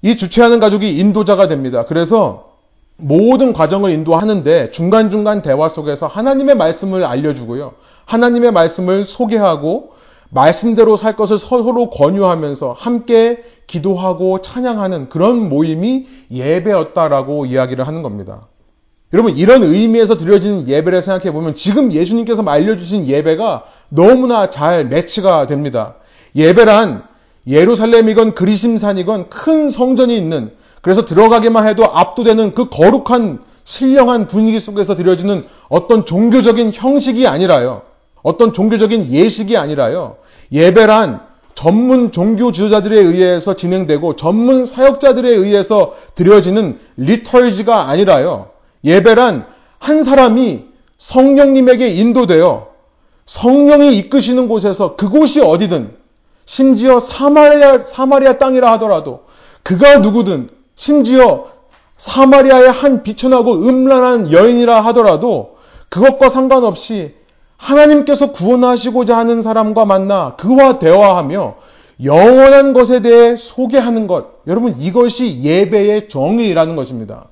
이 주최하는 가족이 인도자가 됩니다. 그래서 모든 과정을 인도하는데 중간중간 대화 속에서 하나님의 말씀을 알려주고요. 하나님의 말씀을 소개하고 말씀대로 살 것을 서로 권유하면서 함께 기도하고 찬양하는 그런 모임이 예배였다라고 이야기를 하는 겁니다. 여러분 이런 의미에서 드려지는 예배를 생각해 보면 지금 예수님께서 알려주신 예배가 너무나 잘 매치가 됩니다. 예배란 예루살렘이건 그리심산이건 큰 성전이 있는 그래서 들어가기만 해도 압도되는 그 거룩한 신령한 분위기 속에서 드려지는 어떤 종교적인 형식이 아니라요. 어떤 종교적인 예식이 아니라요. 예배란 전문 종교 지도자들에 의해서 진행되고 전문 사역자들에 의해서 드려지는 리터지가 아니라요. 예배란 한 사람이 성령님에게 인도되어 성령이 이끄시는 곳에서 그곳이 어디든 심지어 사마리아, 사마리아 땅이라 하더라도 그가 누구든 심지어 사마리아의 한 비천하고 음란한 여인이라 하더라도 그것과 상관없이 하나님께서 구원하시고자 하는 사람과 만나 그와 대화하며 영원한 것에 대해 소개하는 것. 여러분, 이것이 예배의 정의라는 것입니다.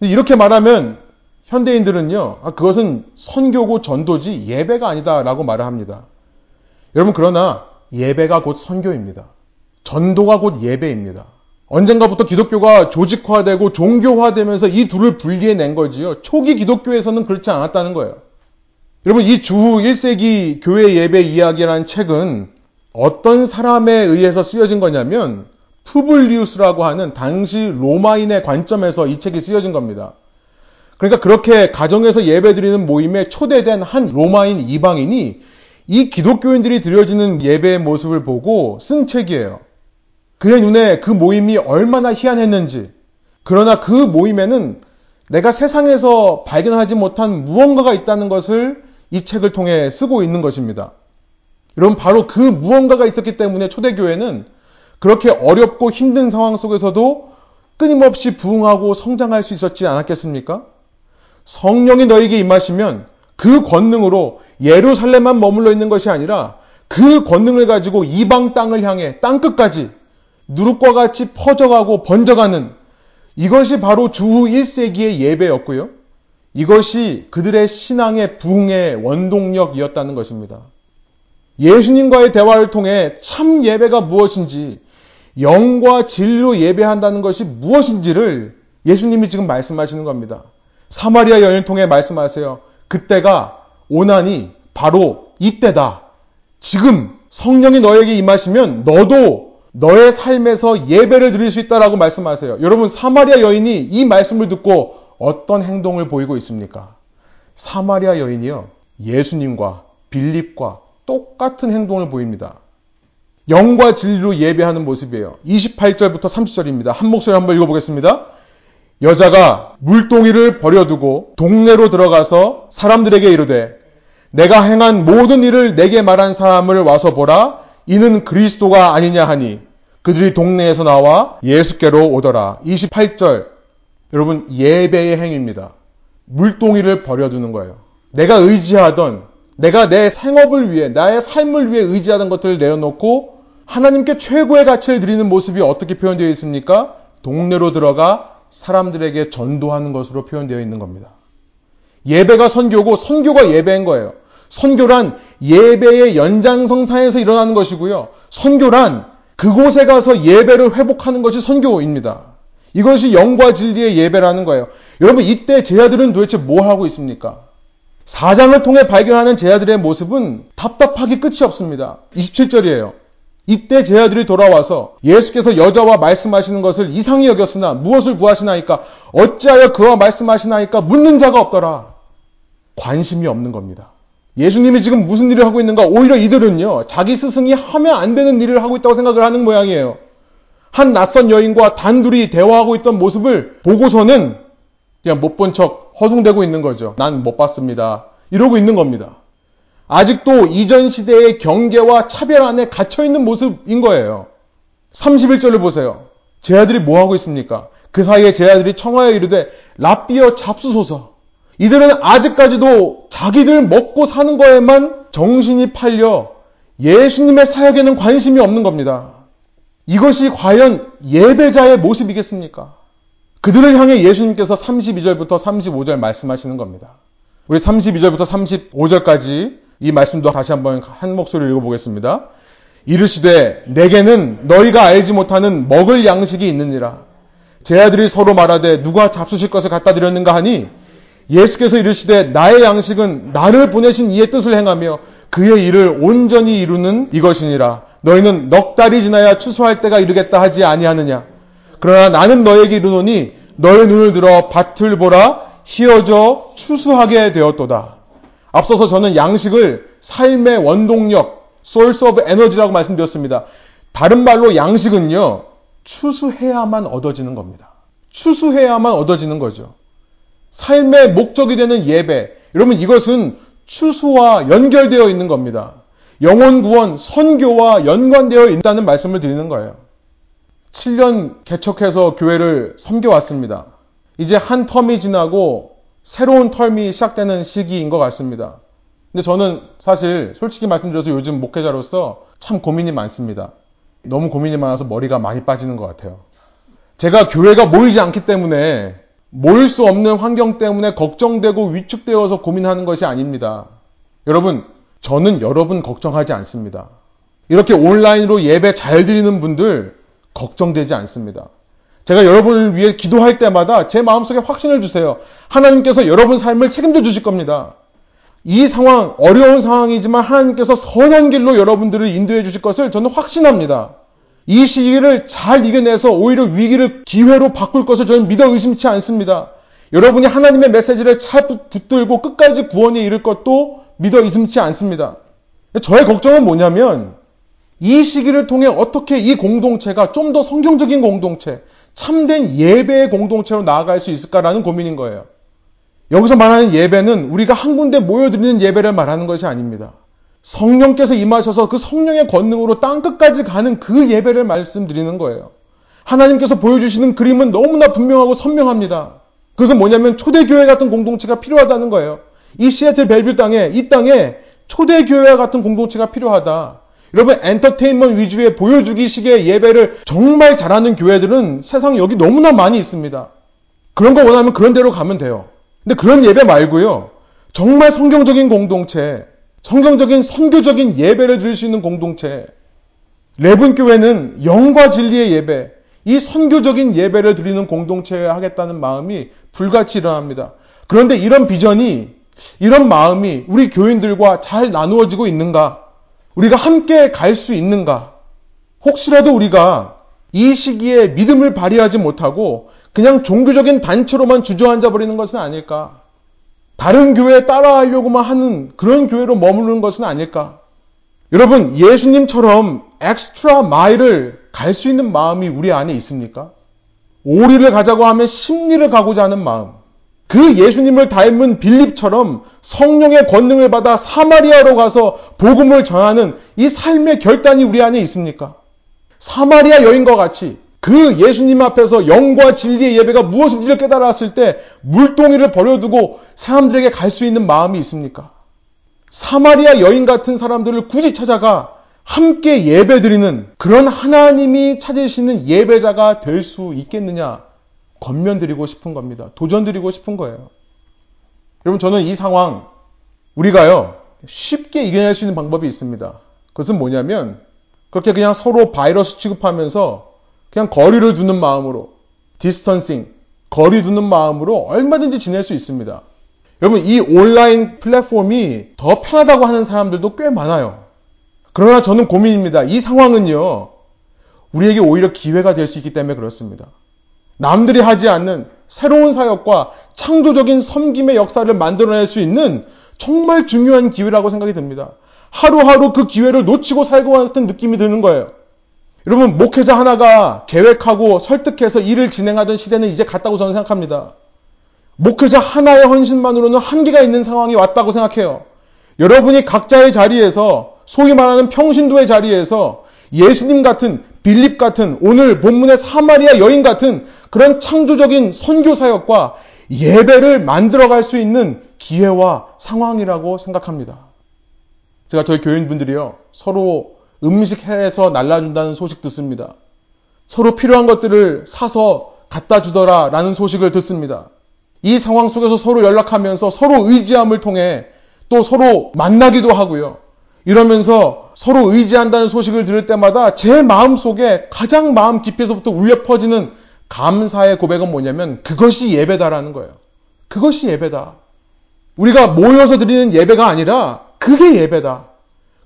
이렇게 말하면 현대인들은요, 아, 그것은 선교고 전도지 예배가 아니다라고 말을 합니다. 여러분, 그러나 예배가 곧 선교입니다. 전도가 곧 예배입니다. 언젠가부터 기독교가 조직화되고 종교화되면서 이 둘을 분리해낸 거지요. 초기 기독교에서는 그렇지 않았다는 거예요. 여러분, 이 주후 1세기 교회 예배 이야기라는 책은 어떤 사람에 의해서 쓰여진 거냐면 푸블리우스라고 하는 당시 로마인의 관점에서 이 책이 쓰여진 겁니다. 그러니까 그렇게 가정에서 예배드리는 모임에 초대된 한 로마인 이방인이 이 기독교인들이 드려지는 예배의 모습을 보고 쓴 책이에요. 그의 눈에 그 모임이 얼마나 희한했는지, 그러나 그 모임에는 내가 세상에서 발견하지 못한 무언가가 있다는 것을 이 책을 통해 쓰고 있는 것입니다. 여러분, 바로 그 무언가가 있었기 때문에 초대교회는 그렇게 어렵고 힘든 상황 속에서도 끊임없이 부흥하고 성장할 수 있었지 않았겠습니까? 성령이 너에게 임하시면 그 권능으로 예루살렘만 머물러 있는 것이 아니라 그 권능을 가지고 이방 땅을 향해 땅 끝까지 누룩과 같이 퍼져가고 번져가는 이것이 바로 주후 1세기의 예배였고요. 이것이 그들의 신앙의 부흥의 원동력이었다는 것입니다. 예수님과의 대화를 통해 참 예배가 무엇인지 영과 진리로 예배한다는 것이 무엇인지를 예수님이 지금 말씀하시는 겁니다. 사마리아 여인을 통해 말씀하세요. 그때가 오나니 바로 이때다. 지금 성령이 너에게 임하시면 너도 너의 삶에서 예배를 드릴 수 있다라고 말씀하세요. 여러분 사마리아 여인이 이 말씀을 듣고 어떤 행동을 보이고 있습니까? 사마리아 여인이요. 예수님과 빌립과 똑같은 행동을 보입니다. 영과 진리로 예배하는 모습이에요. 28절부터 30절입니다. 한 목소리 한번 읽어보겠습니다. 여자가 물동이를 버려두고 동네로 들어가서 사람들에게 이르되 내가 행한 모든 일을 내게 말한 사람을 와서 보라 이는 그리스도가 아니냐 하니 그들이 동네에서 나와 예수께로 오더라. 28절 여러분 예배의 행위입니다. 물동이를 버려두는 거예요. 내가 의지하던 내가 내 생업을 위해 나의 삶을 위해 의지하던 것들을 내려놓고 하나님께 최고의 가치를 드리는 모습이 어떻게 표현되어 있습니까? 동네로 들어가 사람들에게 전도하는 것으로 표현되어 있는 겁니다. 예배가 선교고 선교가 예배인 거예요. 선교란 예배의 연장성사에서 일어나는 것이고요. 선교란 그곳에 가서 예배를 회복하는 것이 선교입니다. 이것이 영과 진리의 예배라는 거예요. 여러분 이때 제자들은 도대체 뭐 하고 있습니까? 사장을 통해 발견하는 제자들의 모습은 답답하기 끝이 없습니다. 27절이에요. 이때 제자들이 돌아와서 예수께서 여자와 말씀하시는 것을 이상히 여겼으나 무엇을 구하시나이까 어찌하여 그와 말씀하시나이까 묻는 자가 없더라. 관심이 없는 겁니다. 예수님이 지금 무슨 일을 하고 있는가? 오히려 이들은요, 자기 스승이 하면 안 되는 일을 하고 있다고 생각을 하는 모양이에요. 한 낯선 여인과 단둘이 대화하고 있던 모습을 보고서는 그냥 못 본 척 허둥대고 있는 거죠. 난 못 봤습니다. 이러고 있는 겁니다. 아직도 이전 시대의 경계와 차별 안에 갇혀 있는 모습인 거예요. 31절을 보세요. 제 아들이 뭐 하고 있습니까? 그 사이에 제 아들이 청하여 이르되 라비어 잡수소서. 이들은 아직까지도 자기들 먹고 사는 거에만 정신이 팔려 예수님의 사역에는 관심이 없는 겁니다. 이것이 과연 예배자의 모습이겠습니까? 그들을 향해 예수님께서 32절부터 35절 말씀하시는 겁니다. 우리 32절부터 35절까지 이 말씀도 다시 한번 한 목소리로 읽어보겠습니다. 이르시되 내게는 너희가 알지 못하는 먹을 양식이 있느니라. 제 아들이 서로 말하되 누가 잡수실 것을 갖다 드렸는가 하니 예수께서 이르시되 나의 양식은 나를 보내신 이의 뜻을 행하며 그의 일을 온전히 이루는 이것이니라. 너희는 넉 달이 지나야 추수할 때가 이르겠다 하지 아니하느냐. 그러나 나는 너에게 이르노니 너의 눈을 들어 밭을 보라 희어져 추수하게 되었도다. 앞서서 저는 양식을 삶의 원동력, source of energy라고 말씀드렸습니다. 다른 말로 양식은요, 추수해야만 얻어지는 겁니다. 추수해야만 얻어지는 거죠. 삶의 목적이 되는 예배. 여러분, 이것은 추수와 연결되어 있는 겁니다. 영혼 구원, 선교와 연관되어 있다는 말씀을 드리는 거예요. 7년 개척해서 교회를 섬겨왔습니다. 이제 한 텀이 지나고 새로운 텀이 시작되는 시기인 것 같습니다. 근데 저는 사실 솔직히 말씀드려서 요즘 목회자로서 참 고민이 많습니다. 너무 고민이 많아서 머리가 많이 빠지는 것 같아요. 제가 교회가 모이지 않기 때문에 모일 수 없는 환경 때문에 걱정되고 위축되어서 고민하는 것이 아닙니다. 여러분, 저는 여러분 걱정하지 않습니다. 이렇게 온라인으로 예배 잘 드리는 분들 걱정되지 않습니다. 제가 여러분을 위해 기도할 때마다 제 마음속에 확신을 주세요. 하나님께서 여러분 삶을 책임져 주실 겁니다. 이 상황, 어려운 상황이지만 하나님께서 선한 길로 여러분들을 인도해 주실 것을 저는 확신합니다. 이 시기를 잘 이겨내서 오히려 위기를 기회로 바꿀 것을 저는 믿어 의심치 않습니다. 여러분이 하나님의 메시지를 잘 붙들고 끝까지 구원에 이를 것도 믿어 의심치 않습니다. 저의 걱정은 뭐냐면 이 시기를 통해 어떻게 이 공동체가 좀 더 성경적인 공동체, 참된 예배의 공동체로 나아갈 수 있을까라는 고민인 거예요. 여기서 말하는 예배는 우리가 한 군데 모여드리는 예배를 말하는 것이 아닙니다. 성령께서 임하셔서 그 성령의 권능으로 땅 끝까지 가는 그 예배를 말씀드리는 거예요. 하나님께서 보여주시는 그림은 너무나 분명하고 선명합니다. 그것은 뭐냐면 초대교회 같은 공동체가 필요하다는 거예요. 이 시애틀 벨뷰 땅에, 이 땅에 초대교회와 같은 공동체가 필요하다. 여러분, 엔터테인먼트 위주의 보여주기식의 예배를 정말 잘하는 교회들은 세상 여기 너무나 많이 있습니다. 그런 거 원하면 그런 데로 가면 돼요. 근데 그런 예배 말고요. 정말 성경적인 공동체, 성경적인 선교적인 예배를 드릴 수 있는 공동체. 레븐 교회는 영과 진리의 예배, 이 선교적인 예배를 드리는 공동체에 하겠다는 마음이 불같이 일어납니다. 그런데 이런 비전이, 이런 마음이 우리 교인들과 잘 나누어지고 있는가? 우리가 함께 갈 수 있는가? 혹시라도 우리가 이 시기에 믿음을 발휘하지 못하고 그냥 종교적인 단체로만 주저앉아 버리는 것은 아닐까? 다른 교회에 따라하려고만 하는 그런 교회로 머무르는 것은 아닐까? 여러분, 예수님처럼 엑스트라 마일을 갈 수 있는 마음이 우리 안에 있습니까? 오리를 가자고 하면 심리를 가고자 하는 마음. 그 예수님을 닮은 빌립처럼 성령의 권능을 받아 사마리아로 가서 복음을 전하는 이 삶의 결단이 우리 안에 있습니까? 사마리아 여인과 같이 그 예수님 앞에서 영과 진리의 예배가 무엇인지를 깨달았을 때 물동이를 버려두고 사람들에게 갈 수 있는 마음이 있습니까? 사마리아 여인 같은 사람들을 굳이 찾아가 함께 예배 드리는 그런 하나님이 찾으시는 예배자가 될 수 있겠느냐? 권면 드리고 싶은 겁니다. 도전 드리고 싶은 거예요. 여러분, 저는 이 상황, 우리가요, 쉽게 이겨낼 수 있는 방법이 있습니다. 그것은 뭐냐면, 그렇게 그냥 서로 바이러스 취급하면서 그냥 거리를 두는 마음으로 distancing, 거리 두는 마음으로 얼마든지 지낼 수 있습니다. 여러분 이 온라인 플랫폼이 더 편하다고 하는 사람들도 꽤 많아요. 그러나 저는 고민입니다. 이 상황은요. 우리에게 오히려 기회가 될 수 있기 때문에 그렇습니다. 남들이 하지 않는 새로운 사역과 창조적인 섬김의 역사를 만들어낼 수 있는 정말 중요한 기회라고 생각이 듭니다. 하루하루 그 기회를 놓치고 살고 같은 느낌이 드는 거예요. 여러분, 목회자 하나가 계획하고 설득해서 일을 진행하던 시대는 이제 갔다고 저는 생각합니다. 목회자 하나의 헌신만으로는 한계가 있는 상황이 왔다고 생각해요. 여러분이 각자의 자리에서 소위 말하는 평신도의 자리에서 예수님 같은 빌립 같은 오늘 본문의 사마리아 여인 같은 그런 창조적인 선교 사역과 예배를 만들어갈 수 있는 기회와 상황이라고 생각합니다. 제가 저희 교인분들이요 서로 음식 해서 날라준다는 소식 듣습니다. 서로 필요한 것들을 사서 갖다 주더라 라는 소식을 듣습니다. 이 상황 속에서 서로 연락하면서 서로 의지함을 통해 또 서로 만나기도 하고요. 이러면서 서로 의지한다는 소식을 들을 때마다 제 마음 속에 가장 마음 깊이서부터 울려 퍼지는 감사의 고백은 뭐냐면 그것이 예배다라는 거예요. 그것이 예배다. 우리가 모여서 드리는 예배가 아니라 그게 예배다.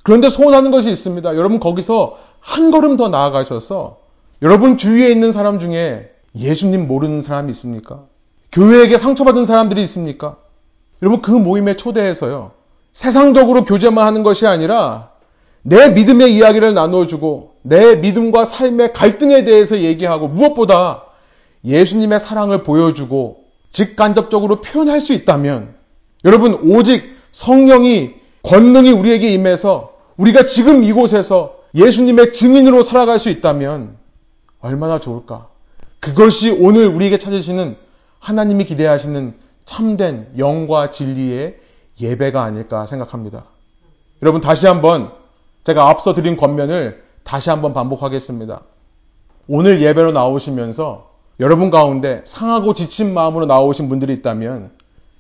그런데 소원하는 것이 있습니다. 여러분 거기서 한 걸음 더 나아가셔서 여러분 주위에 있는 사람 중에 예수님 모르는 사람이 있습니까? 교회에게 상처받은 사람들이 있습니까? 여러분 그 모임에 초대해서요. 세상적으로 교제만 하는 것이 아니라 내 믿음의 이야기를 나눠주고 내 믿음과 삶의 갈등에 대해서 얘기하고 무엇보다 예수님의 사랑을 보여주고 직간접적으로 표현할 수 있다면 여러분 오직 성령이 권능이 우리에게 임해서 우리가 지금 이곳에서 예수님의 증인으로 살아갈 수 있다면 얼마나 좋을까? 그것이 오늘 우리에게 찾으시는 하나님이 기대하시는 참된 영과 진리의 예배가 아닐까 생각합니다. 여러분 다시 한번 제가 앞서 드린 권면을 다시 한번 반복하겠습니다. 오늘 예배로 나오시면서 여러분 가운데 상하고 지친 마음으로 나오신 분들이 있다면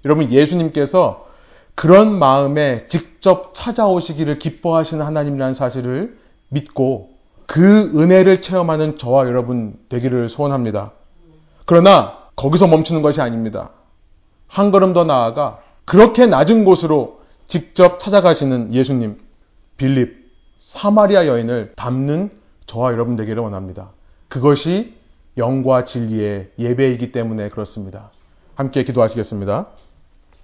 여러분 예수님께서 그런 마음에 직접 찾아오시기를 기뻐하시는 하나님이라는 사실을 믿고 그 은혜를 체험하는 저와 여러분 되기를 소원합니다. 그러나 거기서 멈추는 것이 아닙니다. 한 걸음 더 나아가 그렇게 낮은 곳으로 직접 찾아가시는 예수님, 빌립, 사마리아 여인을 담는 저와 여러분 되기를 원합니다. 그것이 영과 진리의 예배이기 때문에 그렇습니다. 함께 기도하시겠습니다.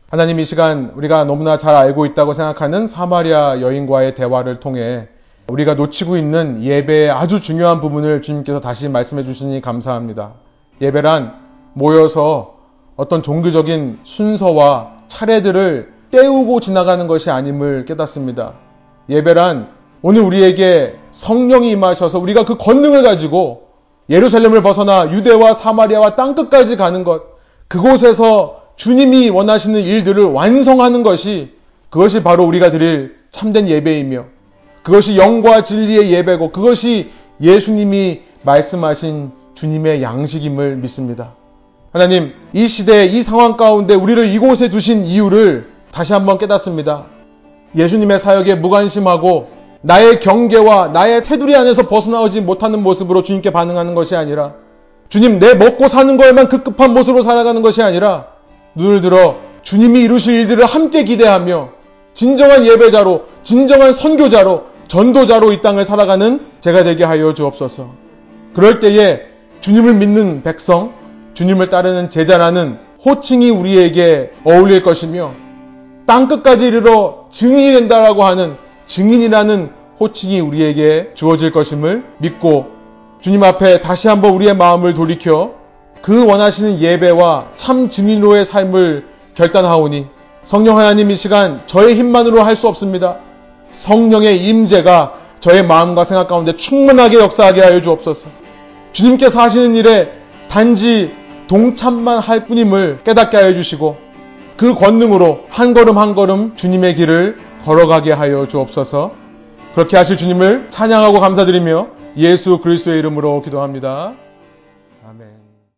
하나님 이 시간 우리가 너무나 잘 알고 있다고 생각하는 사마리아 여인과의 대화를 통해 우리가 놓치고 있는 예배의 아주 중요한 부분을 주님께서 다시 말씀해 주시니 감사합니다. 예배란 모여서 어떤 종교적인 순서와 차례들을 때우고 지나가는 것이 아님을 깨닫습니다. 예배란 오늘 우리에게 성령이 임하셔서 우리가 그 권능을 가지고 예루살렘을 벗어나 유대와 사마리아와 땅끝까지 가는 것, 그곳에서 주님이 원하시는 일들을 완성하는 것이 그것이 바로 우리가 드릴 참된 예배이며 그것이 영과 진리의 예배고 그것이 예수님이 말씀하신 주님의 양식임을 믿습니다. 하나님, 이 시대, 이 상황 가운데 우리를 이곳에 두신 이유를 다시 한번 깨닫습니다. 예수님의 사역에 무관심하고 나의 경계와 나의 테두리 안에서 벗어나오지 못하는 모습으로 주님께 반응하는 것이 아니라 주님 내 먹고 사는 거에만 급급한 모습으로 살아가는 것이 아니라 눈을 들어 주님이 이루실 일들을 함께 기대하며 진정한 예배자로 진정한 선교자로 전도자로 이 땅을 살아가는 제가 되게 하여 주옵소서. 그럴 때에 주님을 믿는 백성, 주님을 따르는 제자라는 호칭이 우리에게 어울릴 것이며 땅 끝까지 이르러 증인이 된다라고 하는 증인이라는 호칭이 우리에게 주어질 것임을 믿고 주님 앞에 다시 한번 우리의 마음을 돌이켜 그 원하시는 예배와 참 증인으로의 삶을 결단하오니 성령 하나님 이 시간 저의 힘만으로 할 수 없습니다. 성령의 임재가 저의 마음과 생각 가운데 충분하게 역사하게 하여 주옵소서. 주님께서 하시는 일에 단지 동참만 할 뿐임을 깨닫게 하여 주시고 그 권능으로 한 걸음 한 걸음 주님의 길을 걸어가게 하여 주옵소서. 그렇게 하실 주님을 찬양하고 감사드리며 예수 그리스도의 이름으로 기도합니다.